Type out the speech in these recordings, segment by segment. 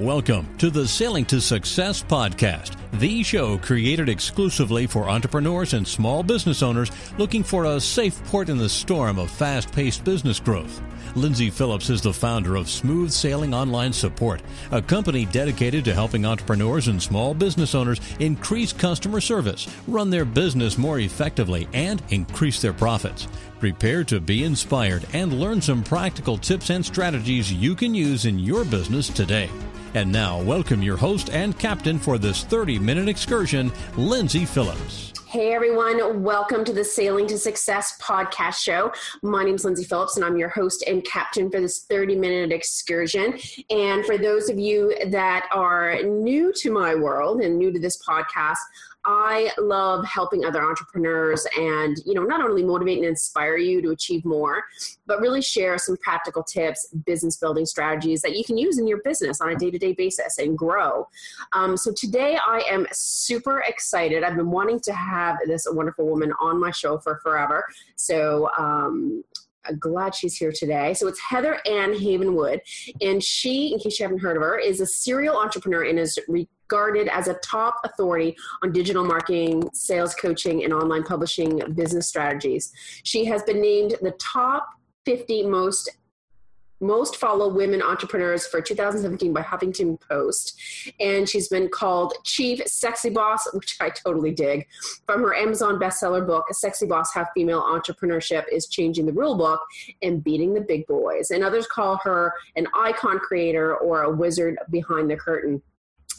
Welcome to the Sailing to Success podcast, the show created exclusively for entrepreneurs and small business owners looking for a safe port in the storm of fast paced business growth. Lindsay Phillips is the founder of Smooth Sailing Online Support, a company dedicated to helping entrepreneurs and small business owners increase customer service, run their business more effectively, and increase their profits. Prepare to be inspired and learn some practical tips and strategies you can use in your business today. And now, welcome your host and captain for this 30 minute excursion, Lindsay Phillips. Hey everyone, welcome to the Sailing to Success podcast show. My name is Lindsay Phillips and I'm your host and captain for this 30 minute excursion. And for those of you that are new to my world and new to this podcast, I love helping other entrepreneurs and, you know, not only motivate and inspire you to achieve more, but really share some practical tips, business building strategies that you can use in your business on a day to day basis and grow. Um, so today I am super excited. I've been wanting to have this wonderful woman on my show for forever. So, um, I'm glad she's here today. So it's Heather Ann Havenwood, and she, in case you haven't heard of her, is a serial entrepreneur and is regarded as a top authority on digital marketing, sales coaching, and online publishing business strategies. She has been named the top 50 most most follow women entrepreneurs for 2017 by Huffington Post. And she's been called Chief Sexy Boss, which I totally dig, from her Amazon bestseller book, A Sexy Boss How Female Entrepreneurship is Changing the Rule Book and Beating the Big Boys. And others call her an icon creator or a wizard behind the curtain.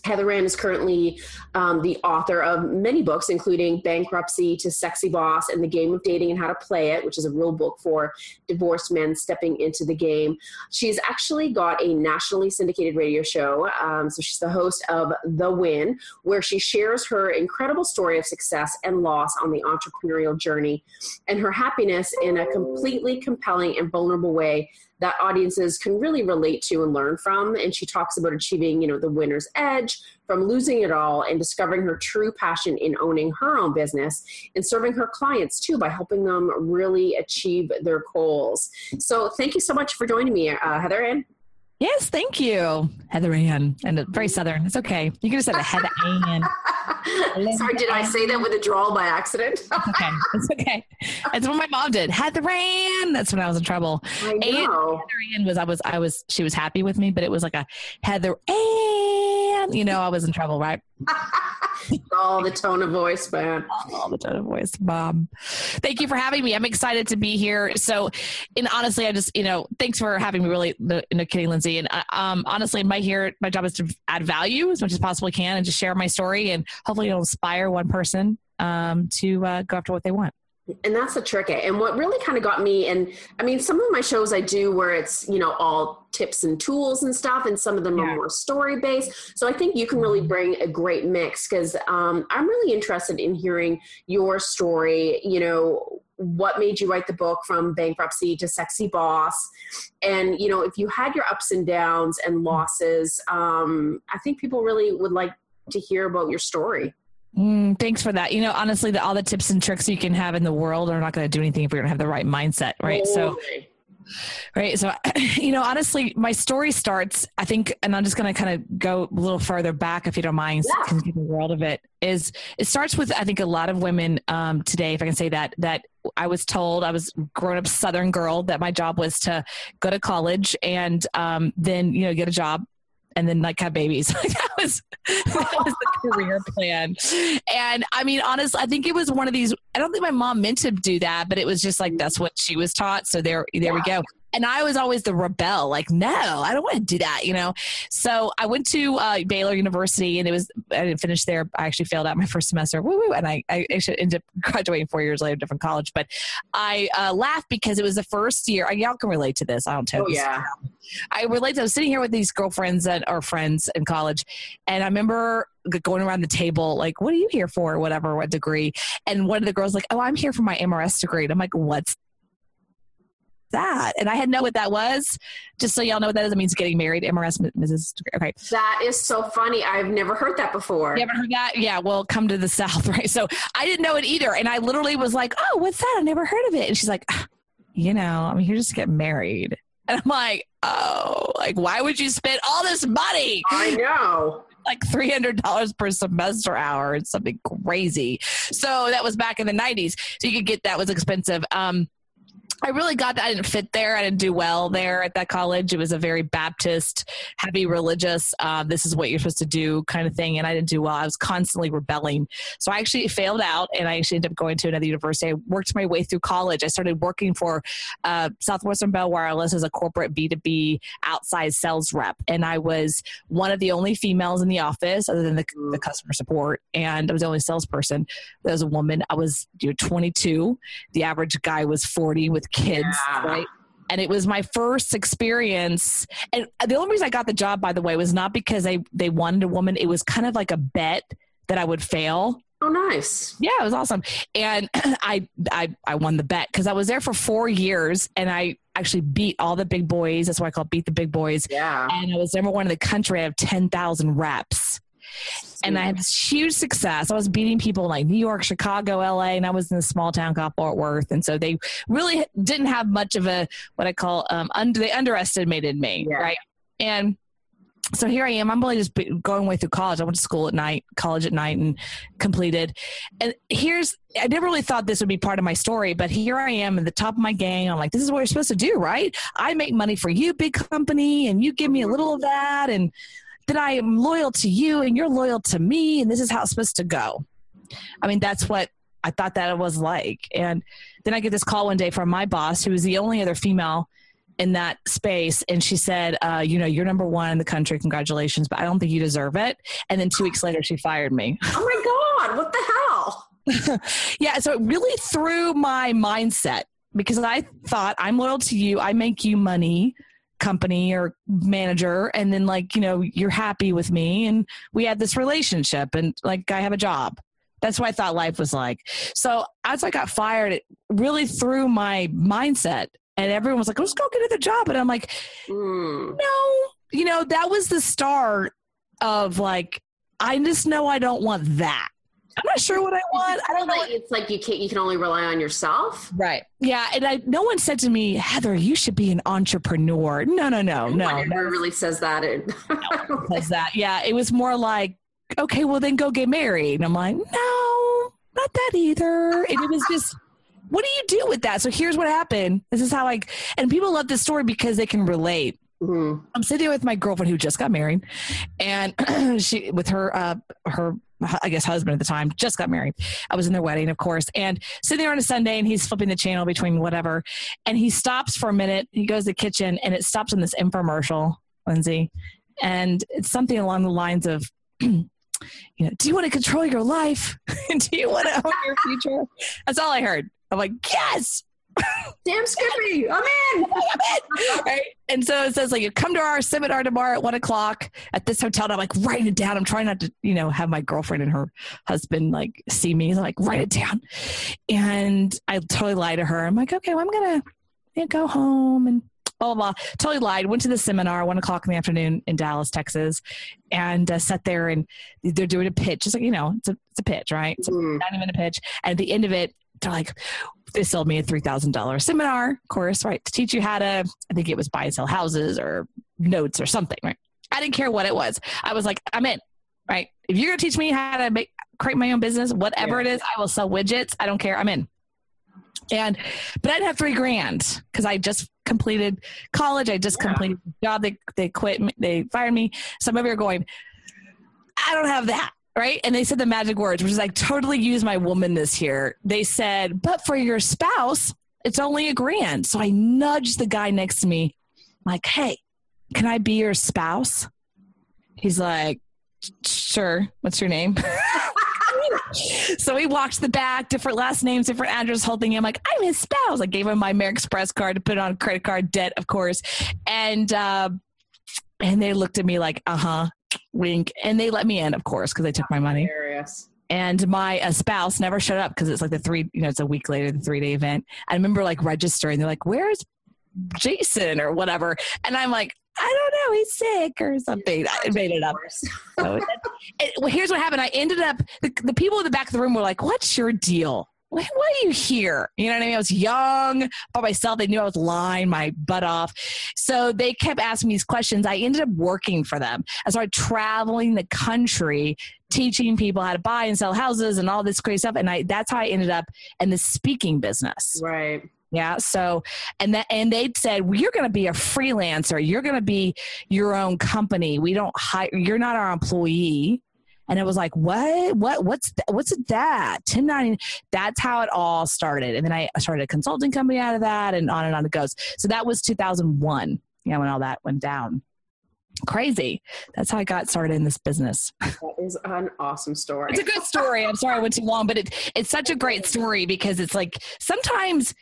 Heather Ann is currently um, the author of many books, including Bankruptcy to Sexy Boss and The Game of Dating and How to Play It, which is a real book for divorced men stepping into the game. She's actually got a nationally syndicated radio show. Um, so she's the host of The Win, where she shares her incredible story of success and loss on the entrepreneurial journey and her happiness in a completely compelling and vulnerable way that audiences can really relate to and learn from. And she talks about achieving, you know, the winner's edge from losing it all and discovering her true passion in owning her own business and serving her clients too by helping them really achieve their goals. So thank you so much for joining me, uh, Heather Ann. Yes, thank you, Heather Ann. And very southern. It's okay. You could have said a Heather Ann. Sorry, did I say that with a drawl by accident? it's okay. It's okay. It's what my mom did. Heather Ann. That's when I was in trouble. I know. And Heather Ann was I was I was she was happy with me, but it was like a Heather Ann. You know, I was in trouble, right? all the tone of voice, man. All the tone of voice, mom. Thank you for having me. I'm excited to be here. So, and honestly, I just, you know, thanks for having me. Really, no, no kidding, Lindsay. And uh, um, honestly, my here, my job is to add value as much as possibly can, and just share my story, and hopefully, it'll inspire one person um, to uh, go after what they want and that's the trick and what really kind of got me and i mean some of my shows i do where it's you know all tips and tools and stuff and some of them yeah. are more story based so i think you can really mm-hmm. bring a great mix because um, i'm really interested in hearing your story you know what made you write the book from bankruptcy to sexy boss and you know if you had your ups and downs and losses um, i think people really would like to hear about your story Mm, thanks for that. You know, honestly, the, all the tips and tricks you can have in the world are not going to do anything if going to have the right mindset, right? So, right. So, you know, honestly, my story starts, I think, and I'm just going to kind of go a little further back, if you don't mind, yeah. the world of it is, it starts with, I think, a lot of women um, today, if I can say that, that I was told I was grown up Southern girl that my job was to go to college and um, then, you know, get a job and then like have babies. that was that was the career plan. And I mean, honestly, I think it was one of these. I don't think my mom meant to do that, but it was just like that's what she was taught. So there, there yeah. we go and I was always the rebel, like, no, I don't want to do that, you know? So I went to uh, Baylor University and it was, I didn't finish there. I actually failed out my first semester. Woo woo. And I, I actually ended up graduating four years later, at a different college. But I uh, laughed because it was the first year. Y'all can relate to this. I don't tell oh, Yeah. I relate to I was sitting here with these girlfriends that are friends in college. And I remember going around the table, like, what are you here for? Whatever, what degree? And one of the girls, like, oh, I'm here for my MRS degree. And I'm like, what's that? And I had know what that was. Just so y'all know what that is, it means getting married. MRS, Mrs. Okay. That is so funny. I've never heard that before. You haven't heard that? Yeah. Well, come to the South, right? So I didn't know it either. And I literally was like, oh, what's that? I never heard of it. And she's like, ah, you know, I'm here just to get married. And I'm like, oh, like, why would you spend all this money? I know. Like $300 per semester hour. It's something crazy. So that was back in the 90s. So you could get that was expensive. Um, I really got that. I didn't fit there. I didn't do well there at that college. It was a very Baptist, heavy religious, uh, this is what you're supposed to do kind of thing. And I didn't do well. I was constantly rebelling. So I actually failed out and I actually ended up going to another university. I worked my way through college. I started working for uh, Southwestern Bell Wireless as a corporate B2B outside sales rep. And I was one of the only females in the office other than the, the customer support. And I was the only salesperson. There was a woman. I was you know, 22. The average guy was 40 with kids, yeah. right? And it was my first experience. And the only reason I got the job, by the way, was not because they, they wanted a woman. It was kind of like a bet that I would fail. Oh, nice. Yeah, it was awesome. And I, I, I won the bet because I was there for four years and I actually beat all the big boys. That's why I call it beat the big boys. Yeah. And I was number one in the country out of 10,000 reps and I had this huge success. I was beating people like New York, Chicago, LA, and I was in a small town called Fort Worth. And so they really didn't have much of a what I call um, under they underestimated me, yeah. right? And so here I am. I'm only just going way through college. I went to school at night, college at night, and completed. And here's I never really thought this would be part of my story, but here I am at the top of my game. I'm like, this is what you're supposed to do, right? I make money for you, big company, and you give me a little of that, and that I am loyal to you and you're loyal to me, and this is how it's supposed to go. I mean, that's what I thought that it was like. And then I get this call one day from my boss, who was the only other female in that space. And she said, uh, You know, you're number one in the country. Congratulations, but I don't think you deserve it. And then two weeks later, she fired me. Oh my God, what the hell? yeah. So it really threw my mindset because I thought I'm loyal to you. I make you money company or manager and then like you know you're happy with me and we had this relationship and like i have a job. That's what i thought life was like. So as i got fired it really threw my mindset and everyone was like let's go get another job and i'm like mm. no. You know that was the start of like i just know i don't want that I'm not sure what I want. I don't know. Like it's like you can't. You can only rely on yourself. Right. Yeah. And I, no one said to me, Heather, you should be an entrepreneur. No, no, no, no. No one really says that. no says that. Yeah. It was more like, okay, well then go get married. And I'm like, no, not that either. And it was just. What do you do with that? So here's what happened. This is how I, and people love this story because they can relate. Mm-hmm. I'm sitting with my girlfriend who just got married, and she with her uh, her I guess husband at the time just got married. I was in their wedding, of course, and sitting there on a Sunday, and he's flipping the channel between whatever, and he stops for a minute. He goes to the kitchen, and it stops on this infomercial, Lindsay, and it's something along the lines of. you know, do you want to control your life? do you want to own your future? That's all I heard. I'm like, yes, Damn Skippy, I'm in. Right? And so it says like you come to our seminar tomorrow at one o'clock at this hotel. And I'm like writing it down. I'm trying not to, you know, have my girlfriend and her husband like see me. I'm like write it down. And I totally lie to her. I'm like, okay, well, I'm gonna you know, go home and blah, blah, blah. Totally lied. Went to the seminar, one o'clock in the afternoon in Dallas, Texas, and uh, sat there and they're doing a pitch. It's like, you know, it's a, it's a pitch, right? It's a mm. 90 minute pitch. And at the end of it, they're like, they sold me a $3,000 seminar course, right? To teach you how to, I think it was buy and sell houses or notes or something, right? I didn't care what it was. I was like, I'm in, right? If you're going to teach me how to make, create my own business, whatever yeah. it is, I will sell widgets. I don't care. I'm in. And, but I didn't have three grand because I just completed college. I just yeah. completed the job. They, they quit, they fired me. Some of you are going, I don't have that right? And they said the magic words, which is like totally use my womanness here. They said, but for your spouse, it's only a grand. So I nudged the guy next to me, like, hey, can I be your spouse? He's like, sure. What's your name? so he walked the back, different last names, different address, whole thing. I'm like, I'm his spouse. I gave him my American Express card to put on credit card debt, of course. And uh, and they looked at me like, uh huh wink. And they let me in, of course, because they took my money. Hilarious. And my uh, spouse never showed up because it's like the three, you know, it's a week later, the three day event. I remember like registering. They're like, "Where's Jason or whatever?" And I'm like, I don't know, he's sick or something. I made it up. So it, it, well, here's what happened. I ended up, the, the, people in the back of the room were like, What's your deal? Why are you here? You know what I mean? I was young by myself. They knew I was lying my butt off. So they kept asking me these questions. I ended up working for them. I started traveling the country, teaching people how to buy and sell houses and all this crazy stuff. And I that's how I ended up in the speaking business. Right. Yeah. So, and that, and they said, well, you're going to be a freelancer. You're going to be your own company. We don't hire, you're not our employee. And it was like, what, what, what's, th- what's that? 1090. That's how it all started. And then I started a consulting company out of that and on and on it goes. So that was 2001. Yeah. When all that went down crazy. That's how I got started in this business. That is an awesome story. It's a good story. I'm sorry I went too long, but it, it's such a great story because it's like sometimes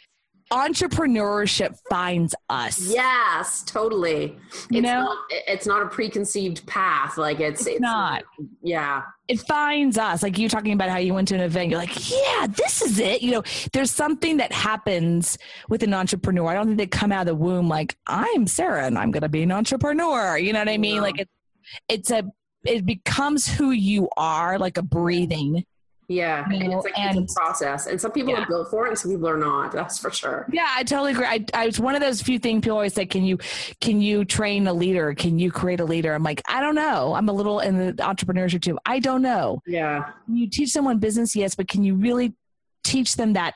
entrepreneurship finds us. Yes, totally. You it's know? not, it's not a preconceived path. Like it's, It's not. Yeah. It finds us. Like you talking about how you went to an event, you're like, yeah, this is it. You know, there's something that happens with an entrepreneur. I don't think they come out of the womb like, I'm Sarah and I'm going to be an entrepreneur. You know what I mean? No. Like it's, it's a, it becomes who you are, like a breathing. Yeah. You And it's like and- it's a process. And some people Yeah. are built for it and some people are not. That's for sure. Yeah, I totally agree. I, I was one of those few things people always say, "Can you, can you train a leader? Can you create a leader?" I'm like, I don't know. I'm a little in the entrepreneurship too. I don't know. Yeah. You teach someone business? Yes, but can you really teach them that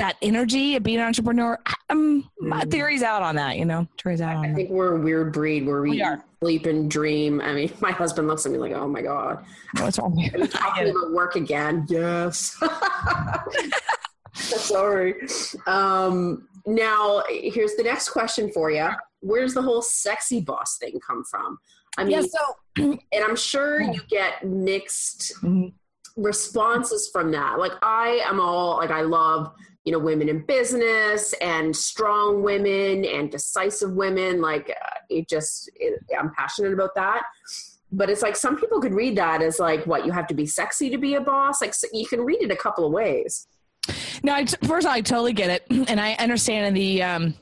that energy of being an entrepreneur? Um, my Mm. theory's out on that. You know, theory's out on I that. think we're a weird breed where we, We sleep and dream. I mean, my husband looks at me like, oh my God. What's wrong? with Are you? you talking about work again? Yes. Sorry. Um, now, here's the next question for you. Where's the whole sexy boss thing come from? I mean, Yeah. So and I'm sure you get mixed Mhm. responses from that. Like I am all like I love, you know, women in business and strong women and decisive women. Like uh, it just it, I'm passionate about that. But it's like some people could read that as like what you have to be sexy to be a boss. Like so you can read it a couple of ways. No, first I totally get it, and I understand the um,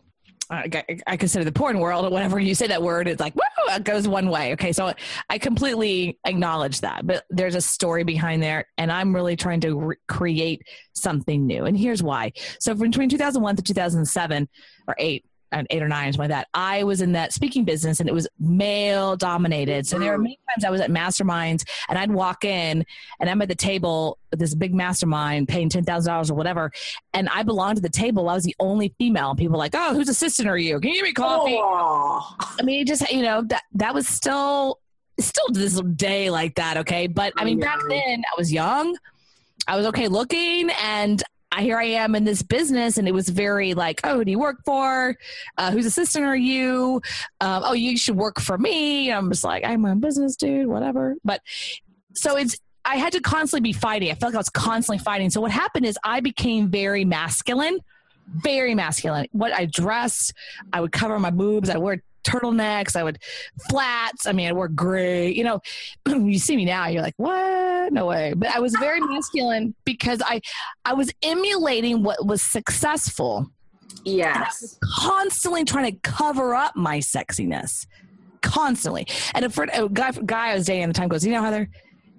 I, I consider the porn world, or whenever you say that word, it's like woo, it goes one way. Okay, so I completely acknowledge that, but there's a story behind there, and I'm really trying to re- create something new, and here's why. So from between 2001 to 2007 or eight. And eight or nine, something like that. I was in that speaking business and it was male dominated. So there were many times I was at masterminds and I'd walk in and I'm at the table this big mastermind paying ten thousand dollars or whatever, and I belonged to the table. I was the only female. People were like, "Oh, whose assistant are you? Can you give me coffee?" I mean, just you know that that was still still to this day like that. Okay, but I mean, back then I was young, I was okay looking, and. Here I am in this business, and it was very like, oh, who do you work for? Uh, whose assistant are you? Um, oh, you should work for me. I'm just like, I'm a business dude, whatever. But so it's I had to constantly be fighting. I felt like I was constantly fighting. So what happened is I became very masculine, very masculine. What I dressed, I would cover my boobs. I wear turtlenecks. I would flats. I mean, I wore gray. You know, you see me now, you're like, what? No way. But I was very masculine because I, I was emulating what was successful Yes. constantly trying to cover up my sexiness constantly and a, friend, a guy, guy i was dating at the time goes you know heather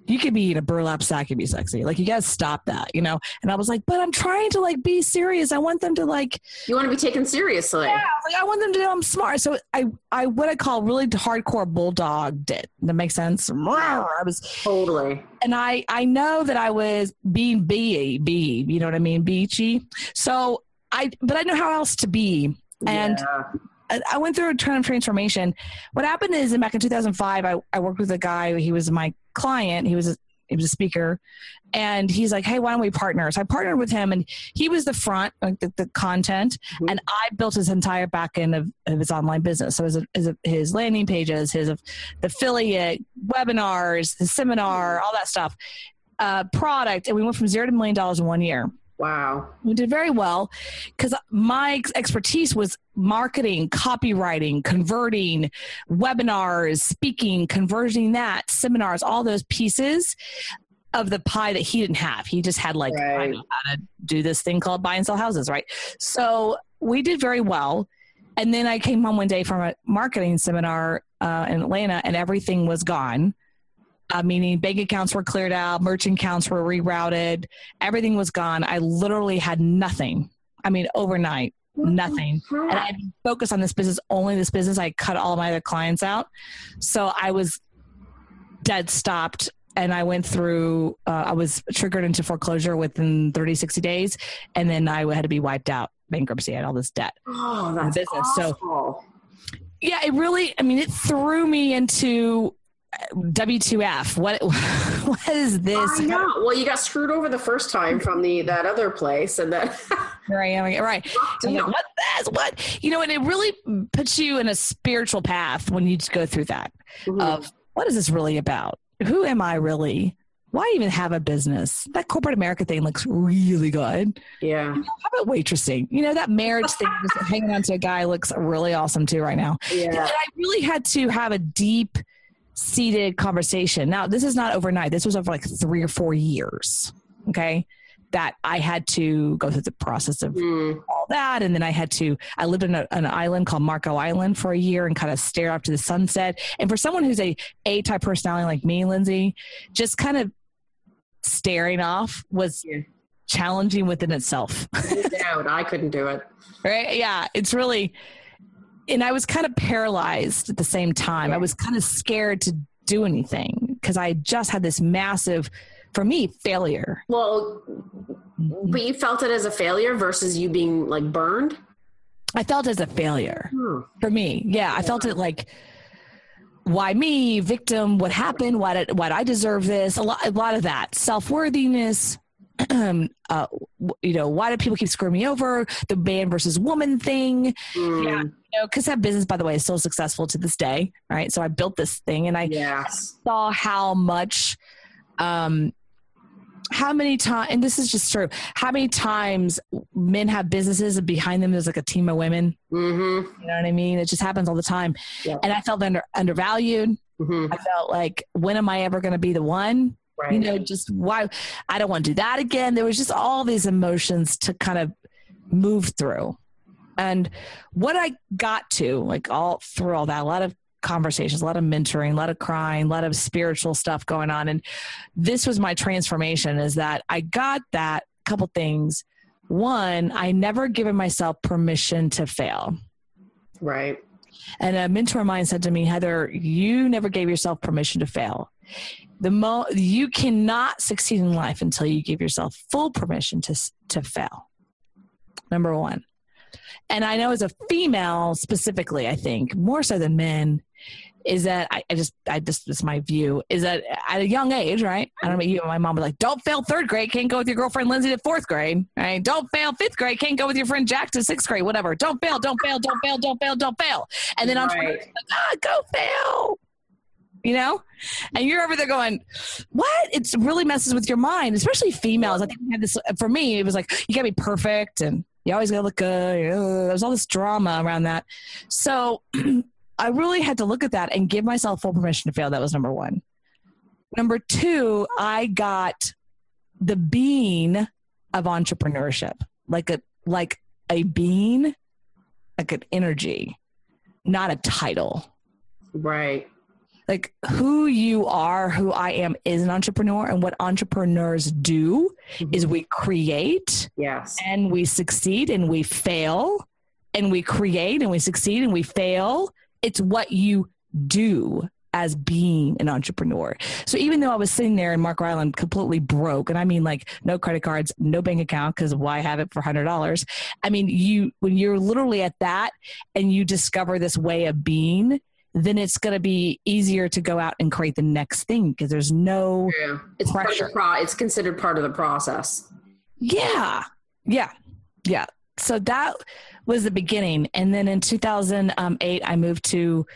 you could be in a burlap sack and be sexy like you gotta stop that you know and i was like but i'm trying to like be serious i want them to like You want to be taken seriously. yeah, like I want them to know I'm smart. So I, I what I call really hardcore bulldog did. That makes sense. I was Totally. and I I know that I was being B B, you know what I mean, beachy. So I but I know how else to be. And Yeah. I- went through a ton of transformation. What happened is back in 2005, I, I worked with a guy. He was my client. He was a, he was a speaker, and he's like, "Hey, why don't we partner?" So I partnered with him, and he was the front, like the, the content, Mhm. and I built his entire back end of, of his online business. So his, his his landing pages, his affiliate webinars, his seminar, all that stuff, uh, product, and we went from zero to a million dollars in one year Wow. we did very well because my expertise was marketing copywriting converting webinars speaking converting that seminars all those pieces of the pie that he didn't have. He just had like I know how to do this thing called buy and sell houses right? So we did very well and then i came home one day from a marketing seminar uh, in atlanta and everything was gone uh, meaning bank accounts were cleared out, merchant accounts were rerouted, everything was gone. I literally had nothing. I mean, overnight, nothing. And I focused on this business, only this business. I cut all my other clients out. So I was dead stopped and I went through, uh, I was triggered into foreclosure within 30, 60 days. And then I had to be wiped out, bankruptcy. I had all this debt. Oh, that's business. Awful. So, yeah, it really, I mean, it threw me into W2F. What what is this? I know. Well, you got screwed over the first time from the that other place, and then here I am. Right. Like, what this? What you know? And it really puts you in a spiritual path when you go through that. Mm-hmm. Of what is this really about? Who am I really? Why even have a business? That corporate America thing looks really good. Yeah. You know, how about waitressing? You know, that marriage thing, hanging on to a guy looks really awesome too right now. Yeah. And I really had to have a deep seated conversation. Now, this is not overnight. This was over like three or four years. Okay. That I had to go through the process of mm. all that. And then I had to, I lived in a, an island called Marco Island for a year and kind of stare up to the sunset. And for someone who's a A type personality like me, Lindsay, just kind of staring off was yeah. challenging within itself. doubt. I couldn't do it. Right. Yeah. It's really, and I was kind of paralyzed at the same time. I was kind of scared to do anything because I just had this massive, for me, failure. Well, but you felt it as a failure versus you being like burned? I felt it as a failure hmm. for me. Yeah, I felt it like, why me, victim? What happened? Why did, why did I deserve this? A lot, a lot of that self worthiness. uh, you know, why do people keep screwing me over? The man versus woman thing. Mm. Yeah, you know, because that business, by the way, is still successful to this day, right? So I built this thing, and I yes. saw how much, um, how many times, and this is just true. How many times men have businesses and behind them there's like a team of women. Mm-hmm. You know what I mean? It just happens all the time, yeah. and I felt under undervalued. Mm-hmm. I felt like, when am I ever going to be the one? Right. You know, just why I don't want to do that again. There was just all these emotions to kind of move through. And what I got to, like all through all that, a lot of conversations, a lot of mentoring, a lot of crying, a lot of spiritual stuff going on. And this was my transformation is that I got that couple things. One, I never given myself permission to fail. Right. And a mentor of mine said to me, Heather, you never gave yourself permission to fail the mo you cannot succeed in life until you give yourself full permission to to fail number one and i know as a female specifically i think more so than men is that I, I just I just this is my view is that at a young age, right? I don't know you. And my mom was like, "Don't fail third grade. Can't go with your girlfriend Lindsay to fourth grade. Right? Don't fail fifth grade. Can't go with your friend Jack to sixth grade. Whatever. Don't fail. Don't fail. Don't fail. Don't fail. Don't fail." And then on right. like, ah, go fail you know? And you're over there going, what? It really messes with your mind, especially females. I think we had this, for me, it was like, you gotta be perfect and you always gotta look good. There's all this drama around that. So I really had to look at that and give myself full permission to fail. That was number one. Number two, I got the being of entrepreneurship, like a, like a being, like an energy, not a title. Right like who you are, who I am is an entrepreneur, and what entrepreneurs do mm-hmm. is we create, yes, and we succeed and we fail, and we create and we succeed and we fail. It's what you do as being an entrepreneur. So even though I was sitting there in Marco Island completely broke, and I mean like no credit cards, no bank account, because why have it for hundred dollars? I mean, you when you're literally at that and you discover this way of being, then it's going to be easier to go out and create the next thing because there's no yeah. it's pressure. Pro- it's considered part of the process. Yeah. Yeah. Yeah. So that was the beginning. And then in 2008, I moved to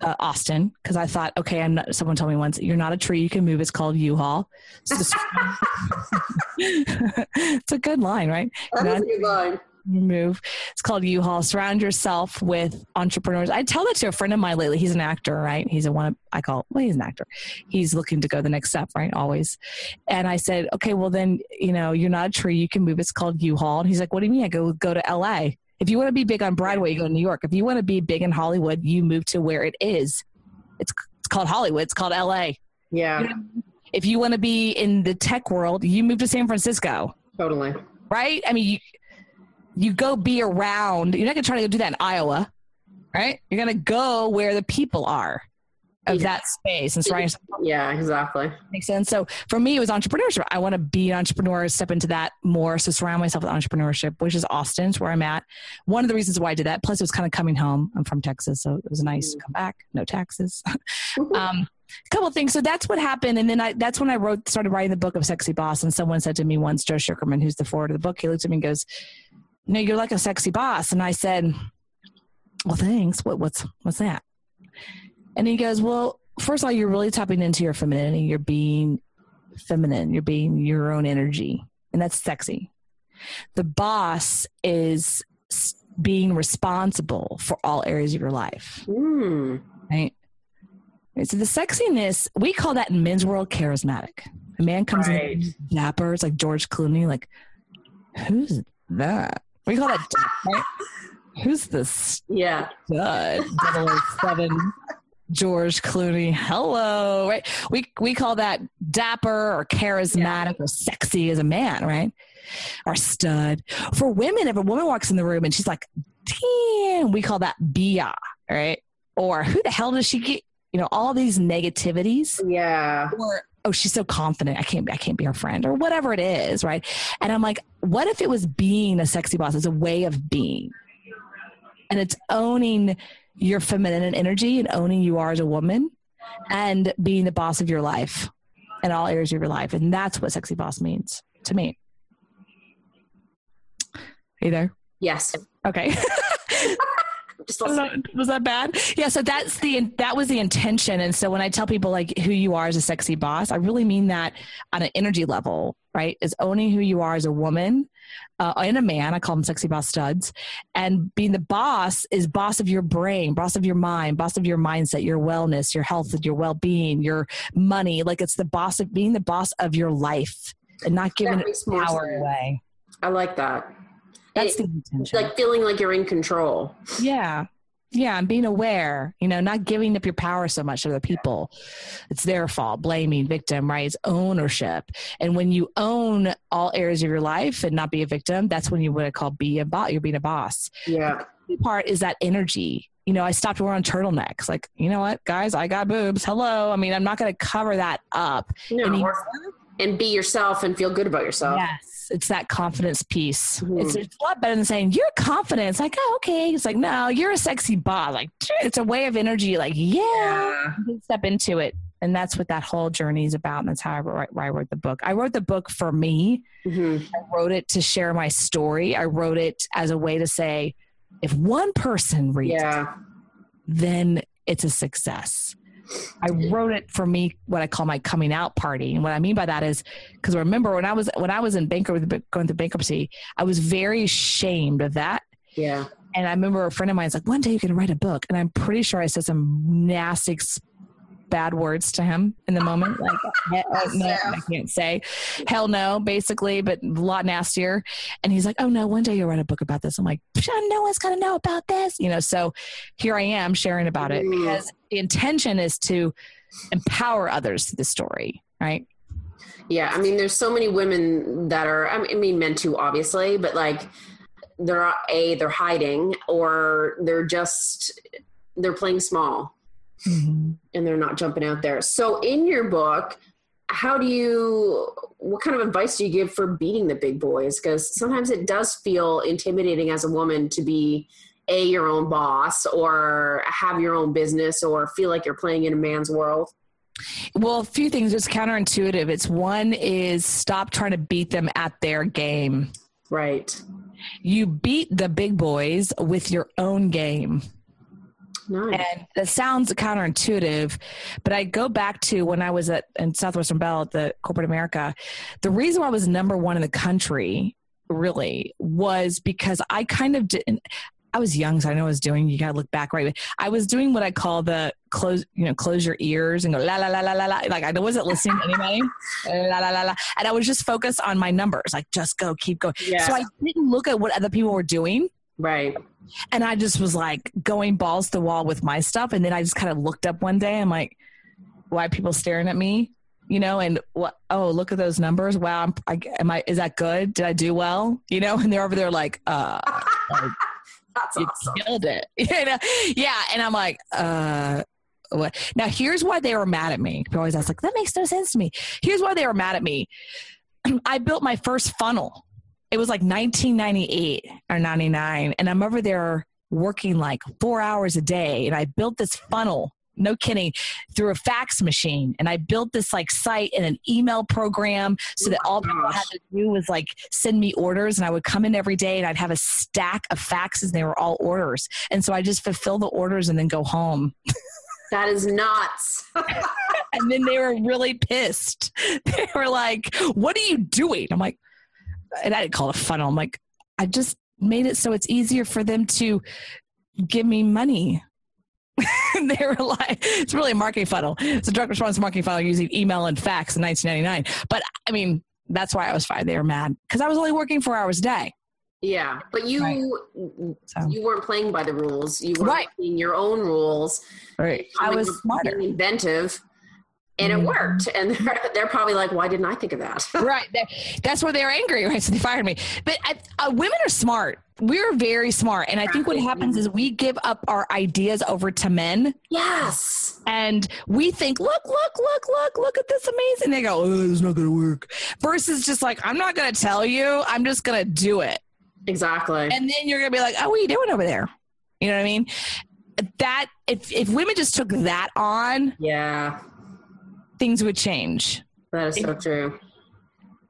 uh, Austin because I thought, okay, I'm not, someone told me once, you're not a tree, you can move. It's called U-Haul. So it's a good line, right? That is a good line move. It's called U-Haul. Surround yourself with entrepreneurs. I tell that to a friend of mine lately. He's an actor, right? He's a one. I call. Well, he's an actor. He's looking to go the next step, right? Always. And I said, okay, well then, you know, you're not a tree. You can move. It's called U-Haul. And he's like, what do you mean? I go go to L.A. If you want to be big on Broadway, you go to New York. If you want to be big in Hollywood, you move to where it is. It's it's called Hollywood. It's called L.A. Yeah. You know, if you want to be in the tech world, you move to San Francisco. Totally. Right? I mean, you, you go be around. You're not going to try to go do that in Iowa, right? You're going to go where the people are of that space and surround yourself. Yeah, exactly. Makes sense. So for me, it was entrepreneurship. I want to be an entrepreneur, step into that more. So surround myself with entrepreneurship, which is Austin's where I'm at. One of the reasons why I did that. Plus, it was kind of coming home. I'm from Texas, so it was nice to come back. No taxes. um, a couple things. So that's what happened, and then I that's when I wrote started writing the book of Sexy Boss. And someone said to me once, Joe Sugarman, who's the foreword of the book, he looked at me and goes, "No, you're like a sexy boss." And I said, "Well, thanks. What what's what's that?" And he goes, Well, first of all, you're really tapping into your femininity. You're being feminine, you're being your own energy, and that's sexy. The boss is being responsible for all areas of your life. Mm. Right? So the sexiness, we call that in men's world charismatic. A man comes right. in dapper, it's like George Clooney, like, who's that? We call that, right? Who's this? Yeah. Stud, 007 George Clooney. Hello, right? We we call that dapper or charismatic yeah. or sexy as a man, right? Or stud. For women, if a woman walks in the room and she's like, "Damn," we call that bia, right? Or who the hell does she get? You know, all these negativities. Yeah. Or oh, she's so confident. I can't. I can't be her friend, or whatever it is, right? And I'm like, what if it was being a sexy boss as a way of being, and it's owning your feminine energy and owning you are as a woman and being the boss of your life in all areas of your life. And that's what sexy boss means to me. Hey there. Yes. Okay. was, that, was that bad? Yeah. So that's the that was the intention. And so when I tell people like who you are as a sexy boss, I really mean that on an energy level, right? Is owning who you are as a woman uh, and a man. I call them sexy boss studs. And being the boss is boss of your brain, boss of your mind, boss of your mindset, your wellness, your health, your well being, your money. Like it's the boss of being the boss of your life and not giving it power away. I like that. That's it, the intention. Like feeling like you're in control. Yeah. Yeah, and being aware, you know, not giving up your power so much to the people. It's their fault, blaming, victim, right? It's ownership. And when you own all areas of your life and not be a victim, that's when you would call be a boss. You're being a boss. Yeah. The part is that energy. You know, I stopped wearing turtlenecks. Like, you know what, guys, I got boobs. Hello. I mean, I'm not going to cover that up. No, and be yourself and feel good about yourself. Yes it's that confidence piece. Mm-hmm. It's, it's, a lot better than saying you're confident. It's like, oh, okay. It's like, no, you're a sexy boss. Like, it's a way of energy. Like, yeah, yeah. step into it. And that's what that whole journey is about. And that's how I wrote, I wrote the book. I wrote the book for me. Mm-hmm. I wrote it to share my story. I wrote it as a way to say, if one person reads yeah. it, then it's a success. I wrote it for me, what I call my coming out party. And what I mean by that is because remember when I was when I was in bankruptcy, going through bankruptcy, I was very ashamed of that. Yeah. And I remember a friend of mine mine's like, one day you can write a book. And I'm pretty sure I said some nasty bad words to him in the moment. Like, oh, no, I can't say hell no, basically, but a lot nastier. And he's like, oh no, one day you'll write a book about this. I'm like, no one's going to know about this. You know, so here I am sharing about it mm-hmm. because the intention is to empower others to the story, right? Yeah. I mean, there's so many women that are, I mean, men too, obviously, but like, they're a they're hiding or they're just they're playing small mm-hmm. and they're not jumping out there. So, in your book, how do you, what kind of advice do you give for beating the big boys? Because sometimes it does feel intimidating as a woman to be a your own boss or have your own business or feel like you're playing in a man's world. Well, a few things. It's counterintuitive. It's one is stop trying to beat them at their game. Right. You beat the big boys with your own game. Nice. And that sounds counterintuitive, but I go back to when I was at in Southwestern Bell at the corporate America. The reason why I was number one in the country really was because I kind of didn't. I was young, so I know what I was doing. You got to look back, right? I was doing what I call the close, you know, close your ears and go la la la la la la. Like I wasn't listening to anybody, la la la la, and I was just focused on my numbers. Like just go, keep going. Yeah. So I didn't look at what other people were doing. Right. And I just was like going balls to the wall with my stuff. And then I just kind of looked up one day. I'm like, why people staring at me, you know, and what, oh, look at those numbers. Wow. I'm, I, am I, is that good? Did I do well? You know, and they're over there like, uh, like, you awesome. killed it. You know? Yeah. And I'm like, uh, what? Now, here's why they were mad at me. People always ask, like, that makes no sense to me. Here's why they were mad at me. I built my first funnel. It was like 1998 or 99. And I'm over there working like four hours a day. And I built this funnel, no kidding, through a fax machine. And I built this like site and an email program so that all people had to do was like send me orders. And I would come in every day and I'd have a stack of faxes and they were all orders. And so I just fulfill the orders and then go home. That is nuts. and then they were really pissed. They were like, "What are you doing?" I'm like, and I didn't call it a funnel. I'm like, I just made it so it's easier for them to give me money. they were like, it's really a marketing funnel. It's a direct response marketing funnel using email and fax in 1999. But I mean, that's why I was fired. They were mad because I was only working four hours a day. yeah, but you Right. So, you weren't playing by the rules. You were Right. playing your own rules. right. I was smarter. inventive, and it worked. And they're, they're probably like, "Why didn't I think of that?" right. That's where they were angry, right? So they fired me. But I, uh, women are smart. We're very smart. And I think what happens is we give up our ideas over to men yes. and we think, look, look, look, look, look at this amazing. They go, oh, it's not going to work. Versus just like, I'm not going to tell you, I'm just going to do it. Exactly. And then you're going to be like, oh, what are you doing over there? You know what I mean? That, if, if women just took that on, yeah, things would change. that is so true.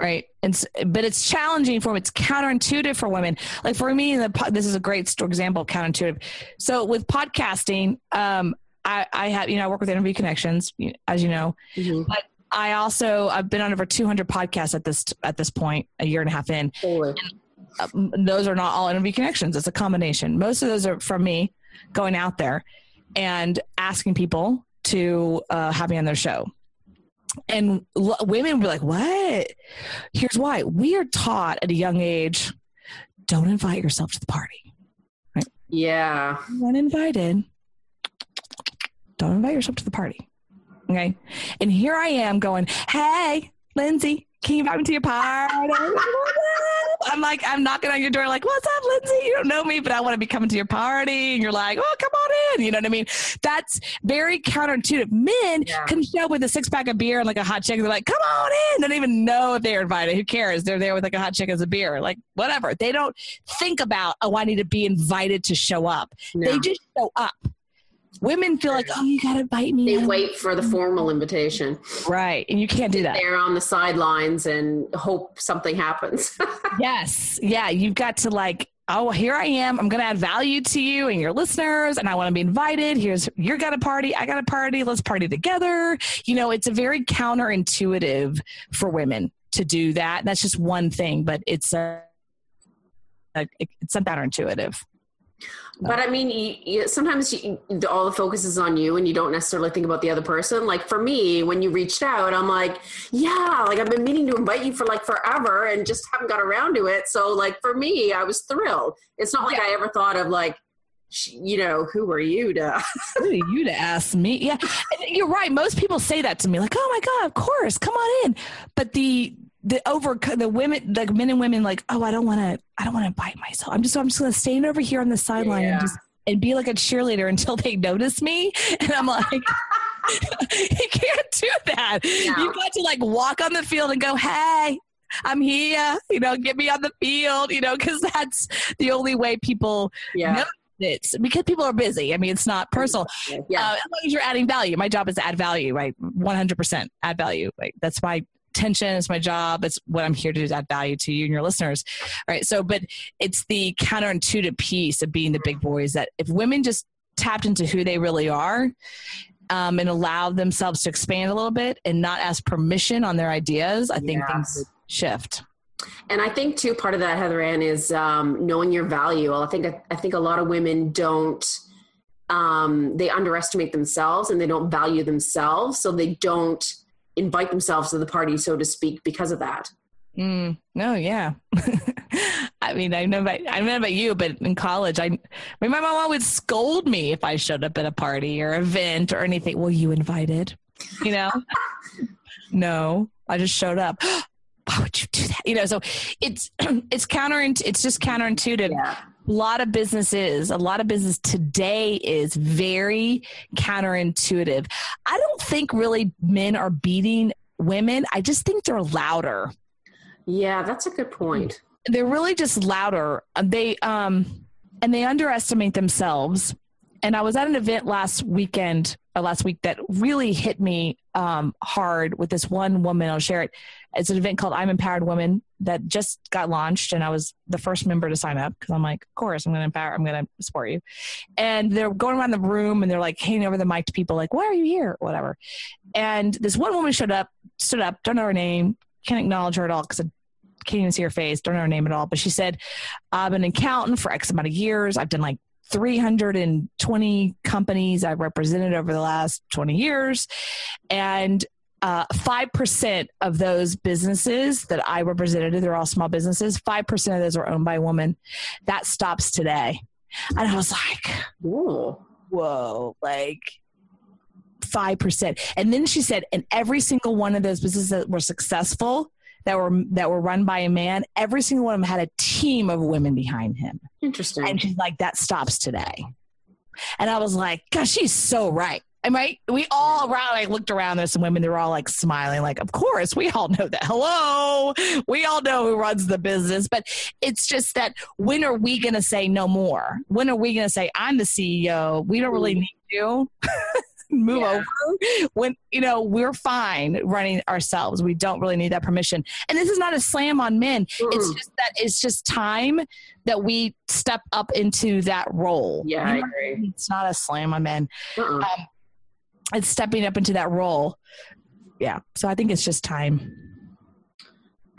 right and but it's challenging for them it's counterintuitive for women like for me the this is a great example of counterintuitive so with podcasting um i i have you know i work with interview connections as you know Mhm. i also i've been on over 200 podcasts at this at this point a year and a half in Holy. uh, m- those are not all interview connections it's a combination most of those are from me going out there and asking people to uh, have me on their show and l- women be like what? Here's why. We are taught at a young age don't invite yourself to the party. Yeah. when invited don't invite yourself to the party. Okay? And here i am going hey lindsay can you invite me to your party i'm like i'm knocking on your door like what's up lindsay? You don't know me but i want to be coming to your party. And you're like oh come on in. You know what i mean? That's very counterintuitive. Men Yeah. can show up with a six pack of beer and like a hot chicken they're like come on in. They don't even know if they're invited. Who cares? They're there with like a hot chicken as a beer. Like whatever. They don't think about oh i need to be invited to show up. No. they just show up. Women feel like, oh, you got to bite me. They wait for the formal invitation. Right. And you can't do that. They're on the sidelines and hope something happens. Yes. Yeah. You've got to like, oh, here I am. I'm going to add value to you and your listeners, and I want to be invited. Here's, you're got a party. I got a party. Let's party together. You know, it's a very counterintuitive for women to do that. That's just one thing, but it's a, a it's some counterintuitive. But I mean, you, you, sometimes you, all the focus is on you, and you don't necessarily think about the other person. Like for me, when you reached out, I'm like, yeah, like I've been meaning to invite you for like forever, and just haven't got around to it. So like for me, I was thrilled. It's not like I ever thought of like, sh- you know, who are you to? Who are you to ask me? Yeah, you're right. Most people say that to me, like, "Oh my god, of course, come on in." But the the over the women, the men and women, like, "Oh, I don't want to. I don't want to bite myself. I'm just. I'm just going to stand over here on the sideline Yeah. and just and be like a cheerleader until they notice me." And I'm like. you can't do that. No. You've got to like walk on the field and go, "Hey, I'm here." You know, get me on the field. You know, because that's the only way people Yeah, No. it's because people are busy. I mean, it's not personal. yeah, Uh, as long as you're adding value. My job is to add value, right? 100% add value. Right? That's my intention. It's my job. It's what I'm here to do add value to you and your listeners. Right. So, but it's the counterintuitive piece of being the big boys that if women just tapped into who they really are um, and allow themselves to expand a little bit and not ask permission on their ideas, I think things would shift. And I think too, part of that, Heather Ann, is um, knowing your value. I think I think a lot of women don't. Um, they underestimate themselves and they don't value themselves, so they don't invite themselves to the party, so to speak, because of that. Mm, no, yeah. I mean, I know about I don't know about you, but in college, I, I mean, my mom would scold me if I showed up at a party or event or anything. Well, you invited. You know? no, I just showed up. Why would you do that? You know, so it's it's counter it's just counterintuitive. Yeah. A lot of businesses, a lot of business today is very counterintuitive. Think really men are beating women. I just think they're louder. Yeah, that's a good point. They're really just louder. They um and they underestimate themselves. And I was at an event last weekend, last week that really hit me um, hard with this one woman. I'll share it. It's an event called I'm Empowered Women that just got launched, and I was the first member to sign up because I'm like, of course, I'm going to empower, I'm going to support you. And they're going around the room and they're like handing over the mic to people, like, why are you here? Whatever. And this one woman showed up, stood up, don't know her name, can't acknowledge her at all because I can't even see her face, don't know her name at all. But she said, I'm an accountant for X amount of years. I've done like 320 companies I've represented over the last 20 years. And uh, 5% of those businesses that I represented, they're all small businesses, 5% of those are owned by women. That stops today. And I was like, Ooh. whoa, like 5%. And then she said, and every single one of those businesses that were successful, that were that were run by a man, every single one of them had a team of women behind him. Interesting. And she's like, that stops today. And I was like, gosh, she's so right. Am I? We all around. I looked around. There's some women. They're all like smiling. Like, of course, we all know that. Hello, we all know who runs the business. But it's just that when are we going to say no more? When are we going to say I'm the CEO? We don't really mm-hmm. need you. move yeah. over when you know we're fine running ourselves we don't really need that permission and this is not a slam on men mm. it's just that it's just time that we step up into that role yeah? I agree. it's not a slam on men um, it's stepping up into that role yeah so i think it's just time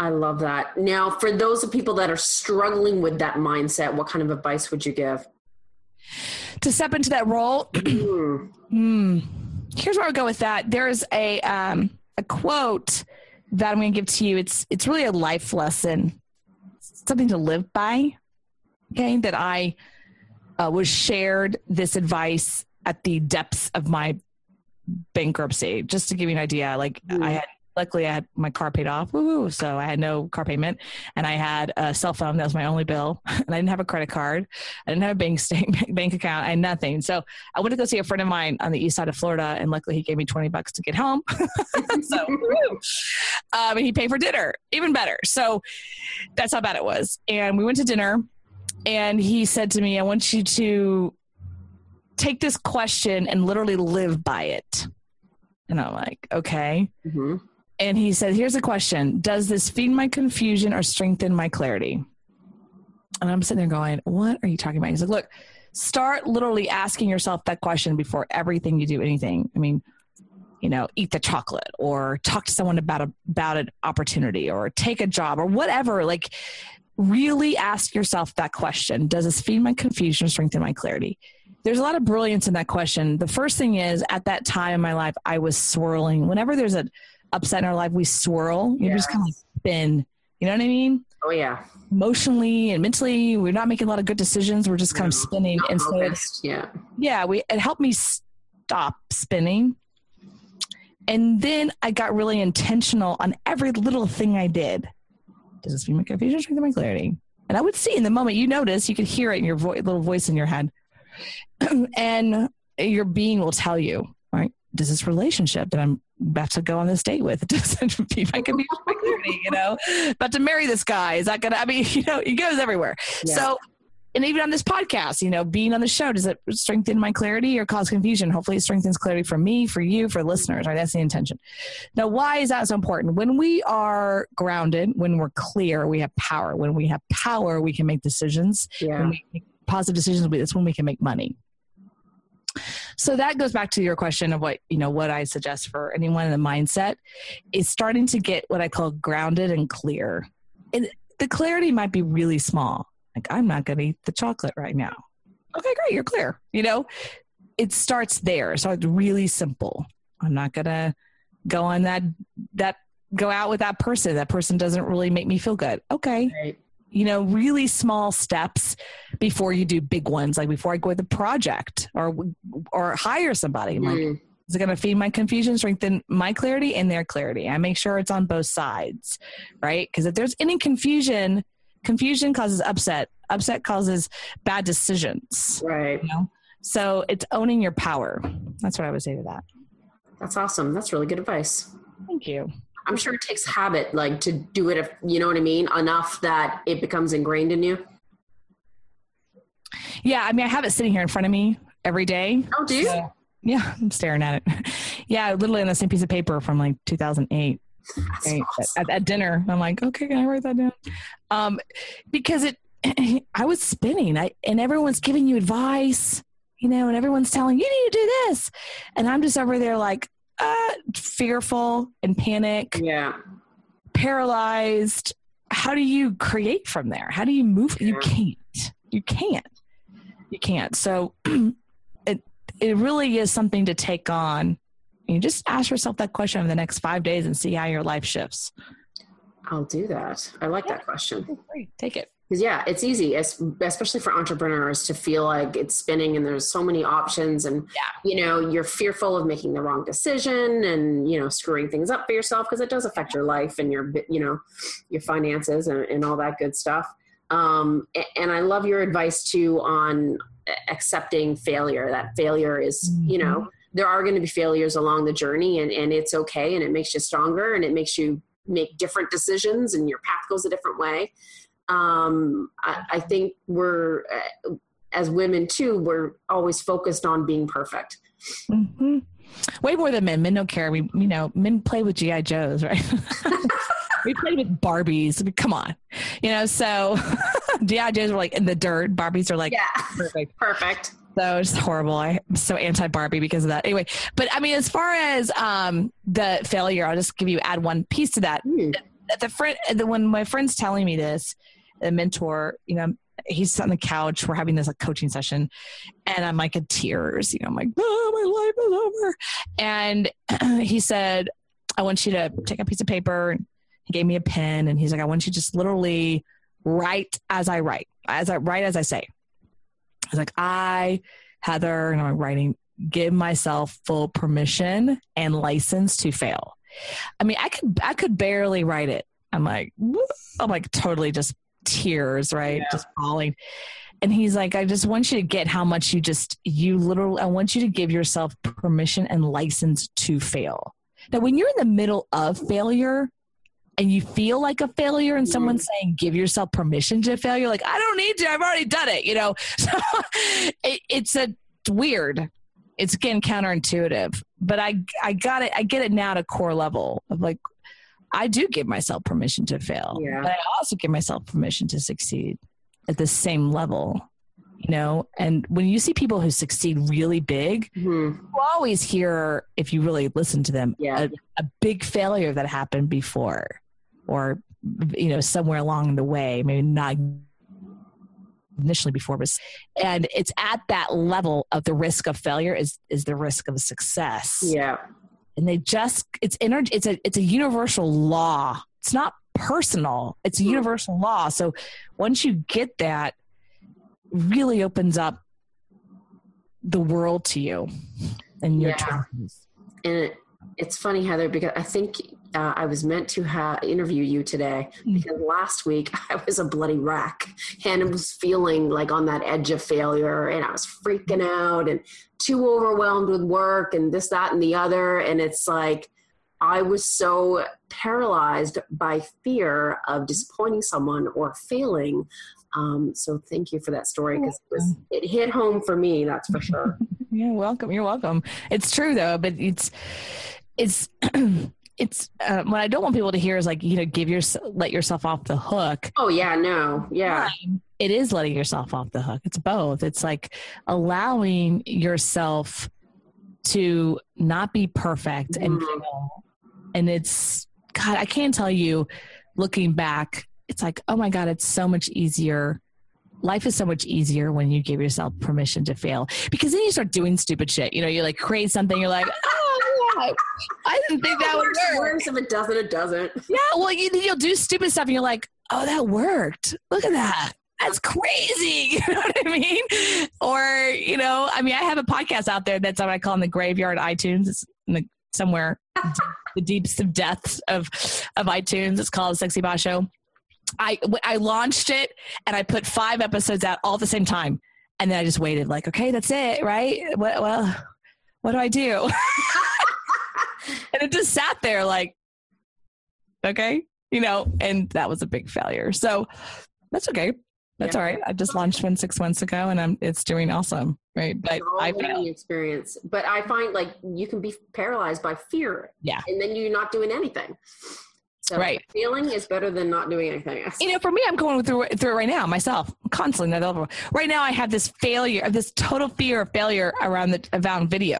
I love that. Now, for those of people that are struggling with that mindset, what kind of advice would you give? To step into that role. mm, here's where I'll go with that. There's a um, a quote that I'm going to give to you. It's it's really a life lesson, something to live by. Okay, that I uh, was shared this advice at the depths of my bankruptcy. Just to give you an idea, like mm. I had luckily I had my car paid off. Woo-hoo. So I had no car payment and I had a cell phone. That was my only bill. And I didn't have a credit card. I didn't have a bank bank account. I had nothing. So I went to go see a friend of mine on the east side of Florida. And luckily he gave me 20 bucks to get home. so um, he paid for dinner, even better. So that's how bad it was. And we went to dinner and he said to me, I want you to take this question and literally live by it. And I'm like, okay. Mm-hmm and he said, Here's a question Does this feed my confusion or strengthen my clarity? And I'm sitting there going, What are you talking about? He's like, Look, start literally asking yourself that question before everything you do anything. I mean, you know, eat the chocolate or talk to someone about a, about an opportunity or take a job or whatever. Like, really ask yourself that question Does this feed my confusion or strengthen my clarity? There's a lot of brilliance in that question. The first thing is, at that time in my life, I was swirling. Whenever there's a upset in our life, we swirl. You just kind of spin. You know what I mean? Oh yeah. Emotionally and mentally, we're not making a lot of good decisions. We're just kind no, of spinning. And so, yeah, yeah, we it helped me stop spinning. And then I got really intentional on every little thing I did. Does this mean my confusion strengthen my clarity? And I would see in the moment you notice, you could hear it in your vo- little voice in your head, and your being will tell you, right? Does this relationship that I'm about to go on this date with. It doesn't feed my community, you know, about to marry this guy. Is that going to, I mean, you know, he goes everywhere. Yeah. So, and even on this podcast, you know, being on the show, does it strengthen my clarity or cause confusion? Hopefully it strengthens clarity for me, for you, for listeners, right? That's the intention. Now, why is that so important? When we are grounded, when we're clear, we have power. When we have power, we can make decisions. Yeah. When we make positive decisions, that's when we can make money. So that goes back to your question of what, you know, what I suggest for anyone in the mindset is starting to get what I call grounded and clear. And the clarity might be really small. Like, I'm not going to eat the chocolate right now. Okay, great. You're clear. You know, it starts there. So it's really simple. I'm not going to go on that, that, go out with that person. That person doesn't really make me feel good. Okay. Right you know, really small steps before you do big ones. Like before I go with a project or or hire somebody, I'm like, mm. Is it going to feed my confusion, strengthen my clarity and their clarity? I make sure it's on both sides, right? Because if there's any confusion, confusion causes upset. Upset causes bad decisions. Right. You know? So it's owning your power. That's what I would say to that. That's awesome. That's really good advice. Thank you. I'm sure it takes habit, like to do it, if, you know what I mean, enough that it becomes ingrained in you. Yeah, I mean, I have it sitting here in front of me every day. Oh, do you? So, yeah, I'm staring at it. yeah, literally on the same piece of paper from like 2008. Right? Awesome. At, at, dinner, I'm like, okay, can I write that down? Um, because it, I was spinning, I, and everyone's giving you advice, you know, and everyone's telling you need to do this, and I'm just over there like, uh, fearful and panic. Yeah. Paralyzed. How do you create from there? How do you move? Yeah. You can't. You can't. You can't. So it it really is something to take on. You just ask yourself that question over the next five days and see how your life shifts. I'll do that. I like that question. Take it because yeah it's easy especially for entrepreneurs to feel like it's spinning and there's so many options and yeah. you know you're fearful of making the wrong decision and you know screwing things up for yourself because it does affect your life and your you know your finances and, and all that good stuff um, and i love your advice too on accepting failure that failure is mm-hmm. you know there are going to be failures along the journey and, and it's okay and it makes you stronger and it makes you make different decisions and your path goes a different way um, I, I, think we're uh, as women too we're always focused on being perfect mm-hmm. way more than men men don't care we you know men play with gi joes right we play with barbies I mean, come on you know so gi joes are like in the dirt barbies are like yeah perfect perfect so it's horrible. I'm so anti Barbie because of that. Anyway, but I mean, as far as um, the failure, I'll just give you add one piece to that. Mm. The friend, the, when my friend's telling me this, a mentor, you know, he's on the couch. We're having this like coaching session, and I'm like in tears. You know, I'm like, oh, my life is over. And he said, I want you to take a piece of paper. He gave me a pen, and he's like, I want you to just literally write as I write, as I write as I say. I was like, I, Heather, and I'm writing, give myself full permission and license to fail. I mean, I could I could barely write it. I'm like, I'm like totally just tears, right? Yeah. Just falling. And he's like, I just want you to get how much you just, you literally, I want you to give yourself permission and license to fail. Now, when you're in the middle of failure and you feel like a failure and someone's mm-hmm. saying, give yourself permission to fail, you're like, I don't need to, I've already done it, you know? So it, it's a it's weird. It's again counterintuitive, but I, I got it. I get it now at a core level of like, I do give myself permission to fail, yeah. but I also give myself permission to succeed at the same level. You know, and when you see people who succeed really big, mm-hmm. you always hear, if you really listen to them, yeah. a, a big failure that happened before, or you know, somewhere along the way, maybe not initially before but and it's at that level of the risk of failure is is the risk of success yeah and they just it's energy it's a it's a universal law it's not personal it's a hmm. universal law so once you get that really opens up the world to you and your yeah. and it, it's funny heather because i think uh, I was meant to ha- interview you today hmm. because last week I was a bloody wreck and I was feeling like on that edge of failure and I was freaking out and too overwhelmed with work and this, that, and the other. And it's like I was so paralyzed by fear of disappointing someone or failing. Um, so thank you for that story because it, it hit home for me. That's for sure. You're welcome. You're welcome. It's true though, but it's it's it's uh, what I don't want people to hear is like you know give your let yourself off the hook. Oh yeah, no, yeah. It is letting yourself off the hook. It's both. It's like allowing yourself to not be perfect mm-hmm. and and it's God. I can't tell you. Looking back, it's like oh my God, it's so much easier life is so much easier when you give yourself permission to fail because then you start doing stupid shit. You know, you like create something, you're like, oh, yeah, I didn't think that would work. Works if it doesn't, it doesn't. Yeah, well, you, you'll do stupid stuff, and you're like, "Oh, that worked! Look at that! that's crazy. You know what I mean? Or, you know, I mean, I have a podcast out there that's what I call in the graveyard iTunes. It's the, somewhere the deepest of depths of of iTunes. It's called Sexy Boss Show. I I launched it and I put five episodes out all at the same time, and then I just waited. Like, okay, that's it, right? What, well, what do I do? and it just sat there, like, okay, you know, and that was a big failure. So that's okay. That's yeah. all right. I just launched one six months ago, and I'm it's doing awesome, right? But I experience. But I find like you can be paralyzed by fear. Yeah, and then you're not doing anything. So right. feeling is better than not doing anything. You know, for me, I'm going through through it right now myself, constantly. Right now, I have this failure, this total fear of failure around the around video.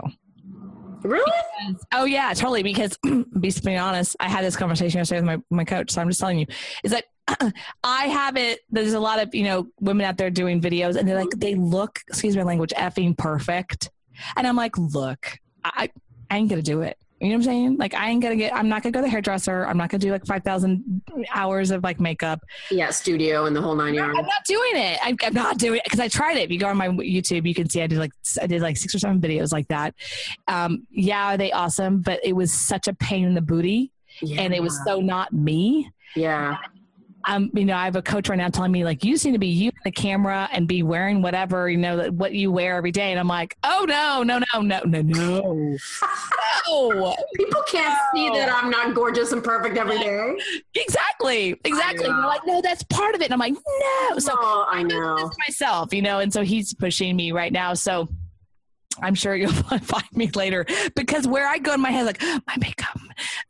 Really? Because, oh yeah, totally. Because be being honest, I had this conversation yesterday with my, my coach. So I'm just telling you, is that I have it. There's a lot of you know women out there doing videos, and they're like they look, excuse my language, effing perfect, and I'm like, look, I I ain't gonna do it. You know what I'm saying? Like I ain't gonna get. I'm not gonna go to the hairdresser. I'm not gonna do like five thousand hours of like makeup. Yeah, studio and the whole nine yards. I'm not doing it. I'm, I'm not doing it because I tried it. If you go on my YouTube, you can see I did like I did like six or seven videos like that. Um, yeah, are they awesome? But it was such a pain in the booty, yeah. and it was so not me. Yeah um, you know, I have a coach right now telling me like, you seem to be using the camera and be wearing whatever, you know, that what you wear every day. And I'm like, oh no, no, no, no, no, no. no. People can't no. see that I'm not gorgeous and perfect every day. Exactly. Exactly. They're like, no, that's part of it. And I'm like, no. So oh, I know myself, you know, and so he's pushing me right now. So I'm sure you'll find me later because where I go in my head, like my makeup,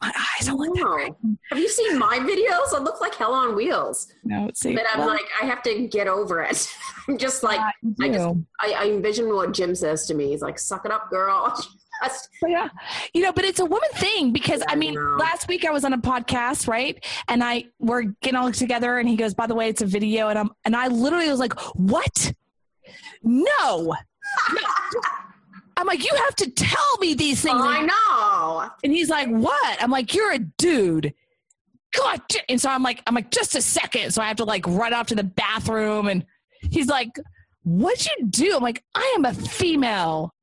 my eyes don't look that Have you seen my videos? I look like hell on wheels. No, see, but I'm well, like, I have to get over it. I'm just like, I just, I, I envision what Jim says to me. He's like, "Suck it up, girl." yeah, you know, but it's a woman thing because I mean, I last week I was on a podcast, right? And I we're getting all together, and he goes, "By the way, it's a video," and I'm and I literally was like, "What? No." I'm like, you have to tell me these things. I know. And he's like, what? I'm like, you're a dude. God. And so I'm like, I'm like, just a second. So I have to like run off to the bathroom. And he's like, what'd you do? I'm like, I am a female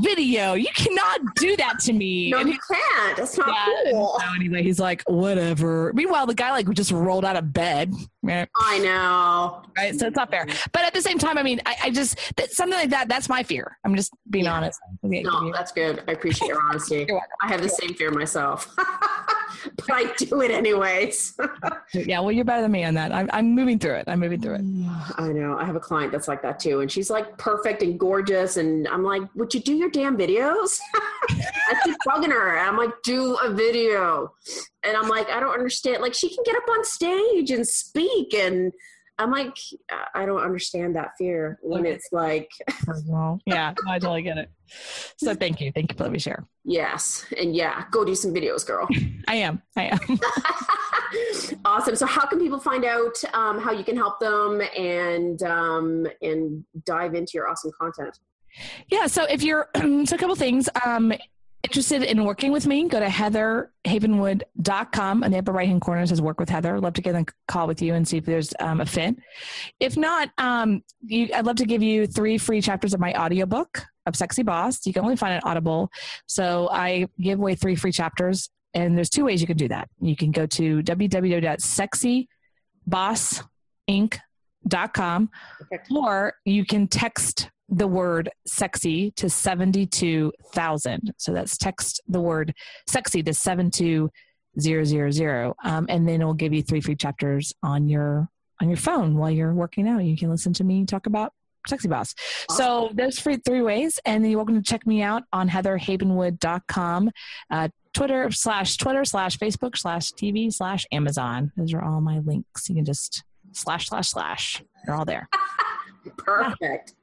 video. You cannot do that to me. No, you can't. That's not yeah, cool. So anyway, he's like, whatever. Meanwhile, the guy like just rolled out of bed. I know. Right. So it's not fair. But at the same time, I mean, I, I just that, something like that. That's my fear. I'm just being yeah. honest. No, that's good. I appreciate your honesty. I have the same fear myself. but I do it anyways. yeah, well, you're better than me on that. I'm, I'm moving through it. I'm moving through it. I know. I have a client that's like that too, and she's like perfect and gorgeous, and I'm like, would you do your damn videos? I keep bugging her, I'm like, do a video, and I'm like, I don't understand. Like, she can get up on stage and speak and I'm like, I don't understand that fear when it's like, yeah, I totally get it. So thank you, thank you for letting me share. Yes, and yeah, go do some videos, girl. I am, I am. awesome. So, how can people find out um, how you can help them and um, and dive into your awesome content? Yeah. So, if you're so a couple things. Um, interested in working with me, go to heatherhavenwood.com. In the upper right hand corner says work with Heather. Love to get a call with you and see if there's um, a fit. If not, um, you, I'd love to give you three free chapters of my audiobook of Sexy Boss. You can only find it Audible. So I give away three free chapters. And there's two ways you can do that. You can go to www.sexybossinc.com or you can text the word sexy to 72,000. So that's text the word sexy to 72000. Um, and then it'll give you three free chapters on your on your phone while you're working out. You can listen to me talk about Sexy Boss. Awesome. So there's free three ways. And then you're welcome to check me out on heatherhavenwood.com, uh, Twitter slash Twitter slash Facebook slash TV slash Amazon. Those are all my links. You can just slash slash slash. They're all there. Perfect.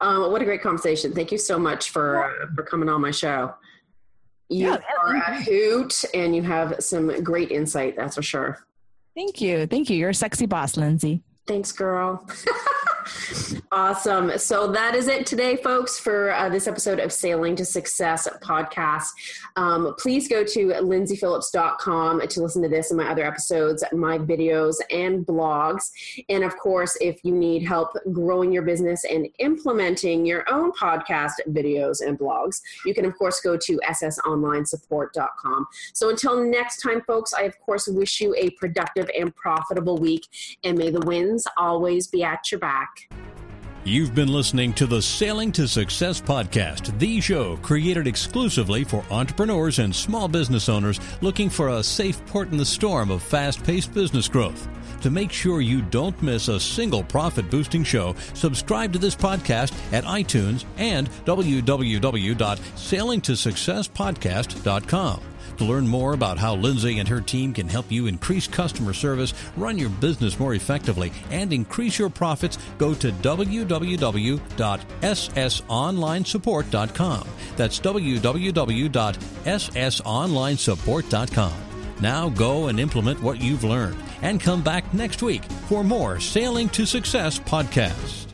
Um, what a great conversation. Thank you so much for, uh, for coming on my show. You yeah, are a hoot and you have some great insight, that's for sure. Thank you. Thank you. You're a sexy boss, Lindsay. Thanks, girl. awesome. So that is it today, folks, for uh, this episode of Sailing to Success podcast. Um, please go to lindsayphillips.com to listen to this and my other episodes, my videos, and blogs. And of course, if you need help growing your business and implementing your own podcast videos and blogs, you can, of course, go to ssonlinesupport.com. So until next time, folks, I, of course, wish you a productive and profitable week. And may the winds always be at your back. You've been listening to the Sailing to Success podcast, the show created exclusively for entrepreneurs and small business owners looking for a safe port in the storm of fast paced business growth. To make sure you don't miss a single profit boosting show, subscribe to this podcast at iTunes and www.sailingtosuccesspodcast.com. To learn more about how Lindsay and her team can help you increase customer service, run your business more effectively, and increase your profits, go to www.ssonlinesupport.com. That's www.ssonlinesupport.com. Now go and implement what you've learned and come back next week for more Sailing to Success podcasts.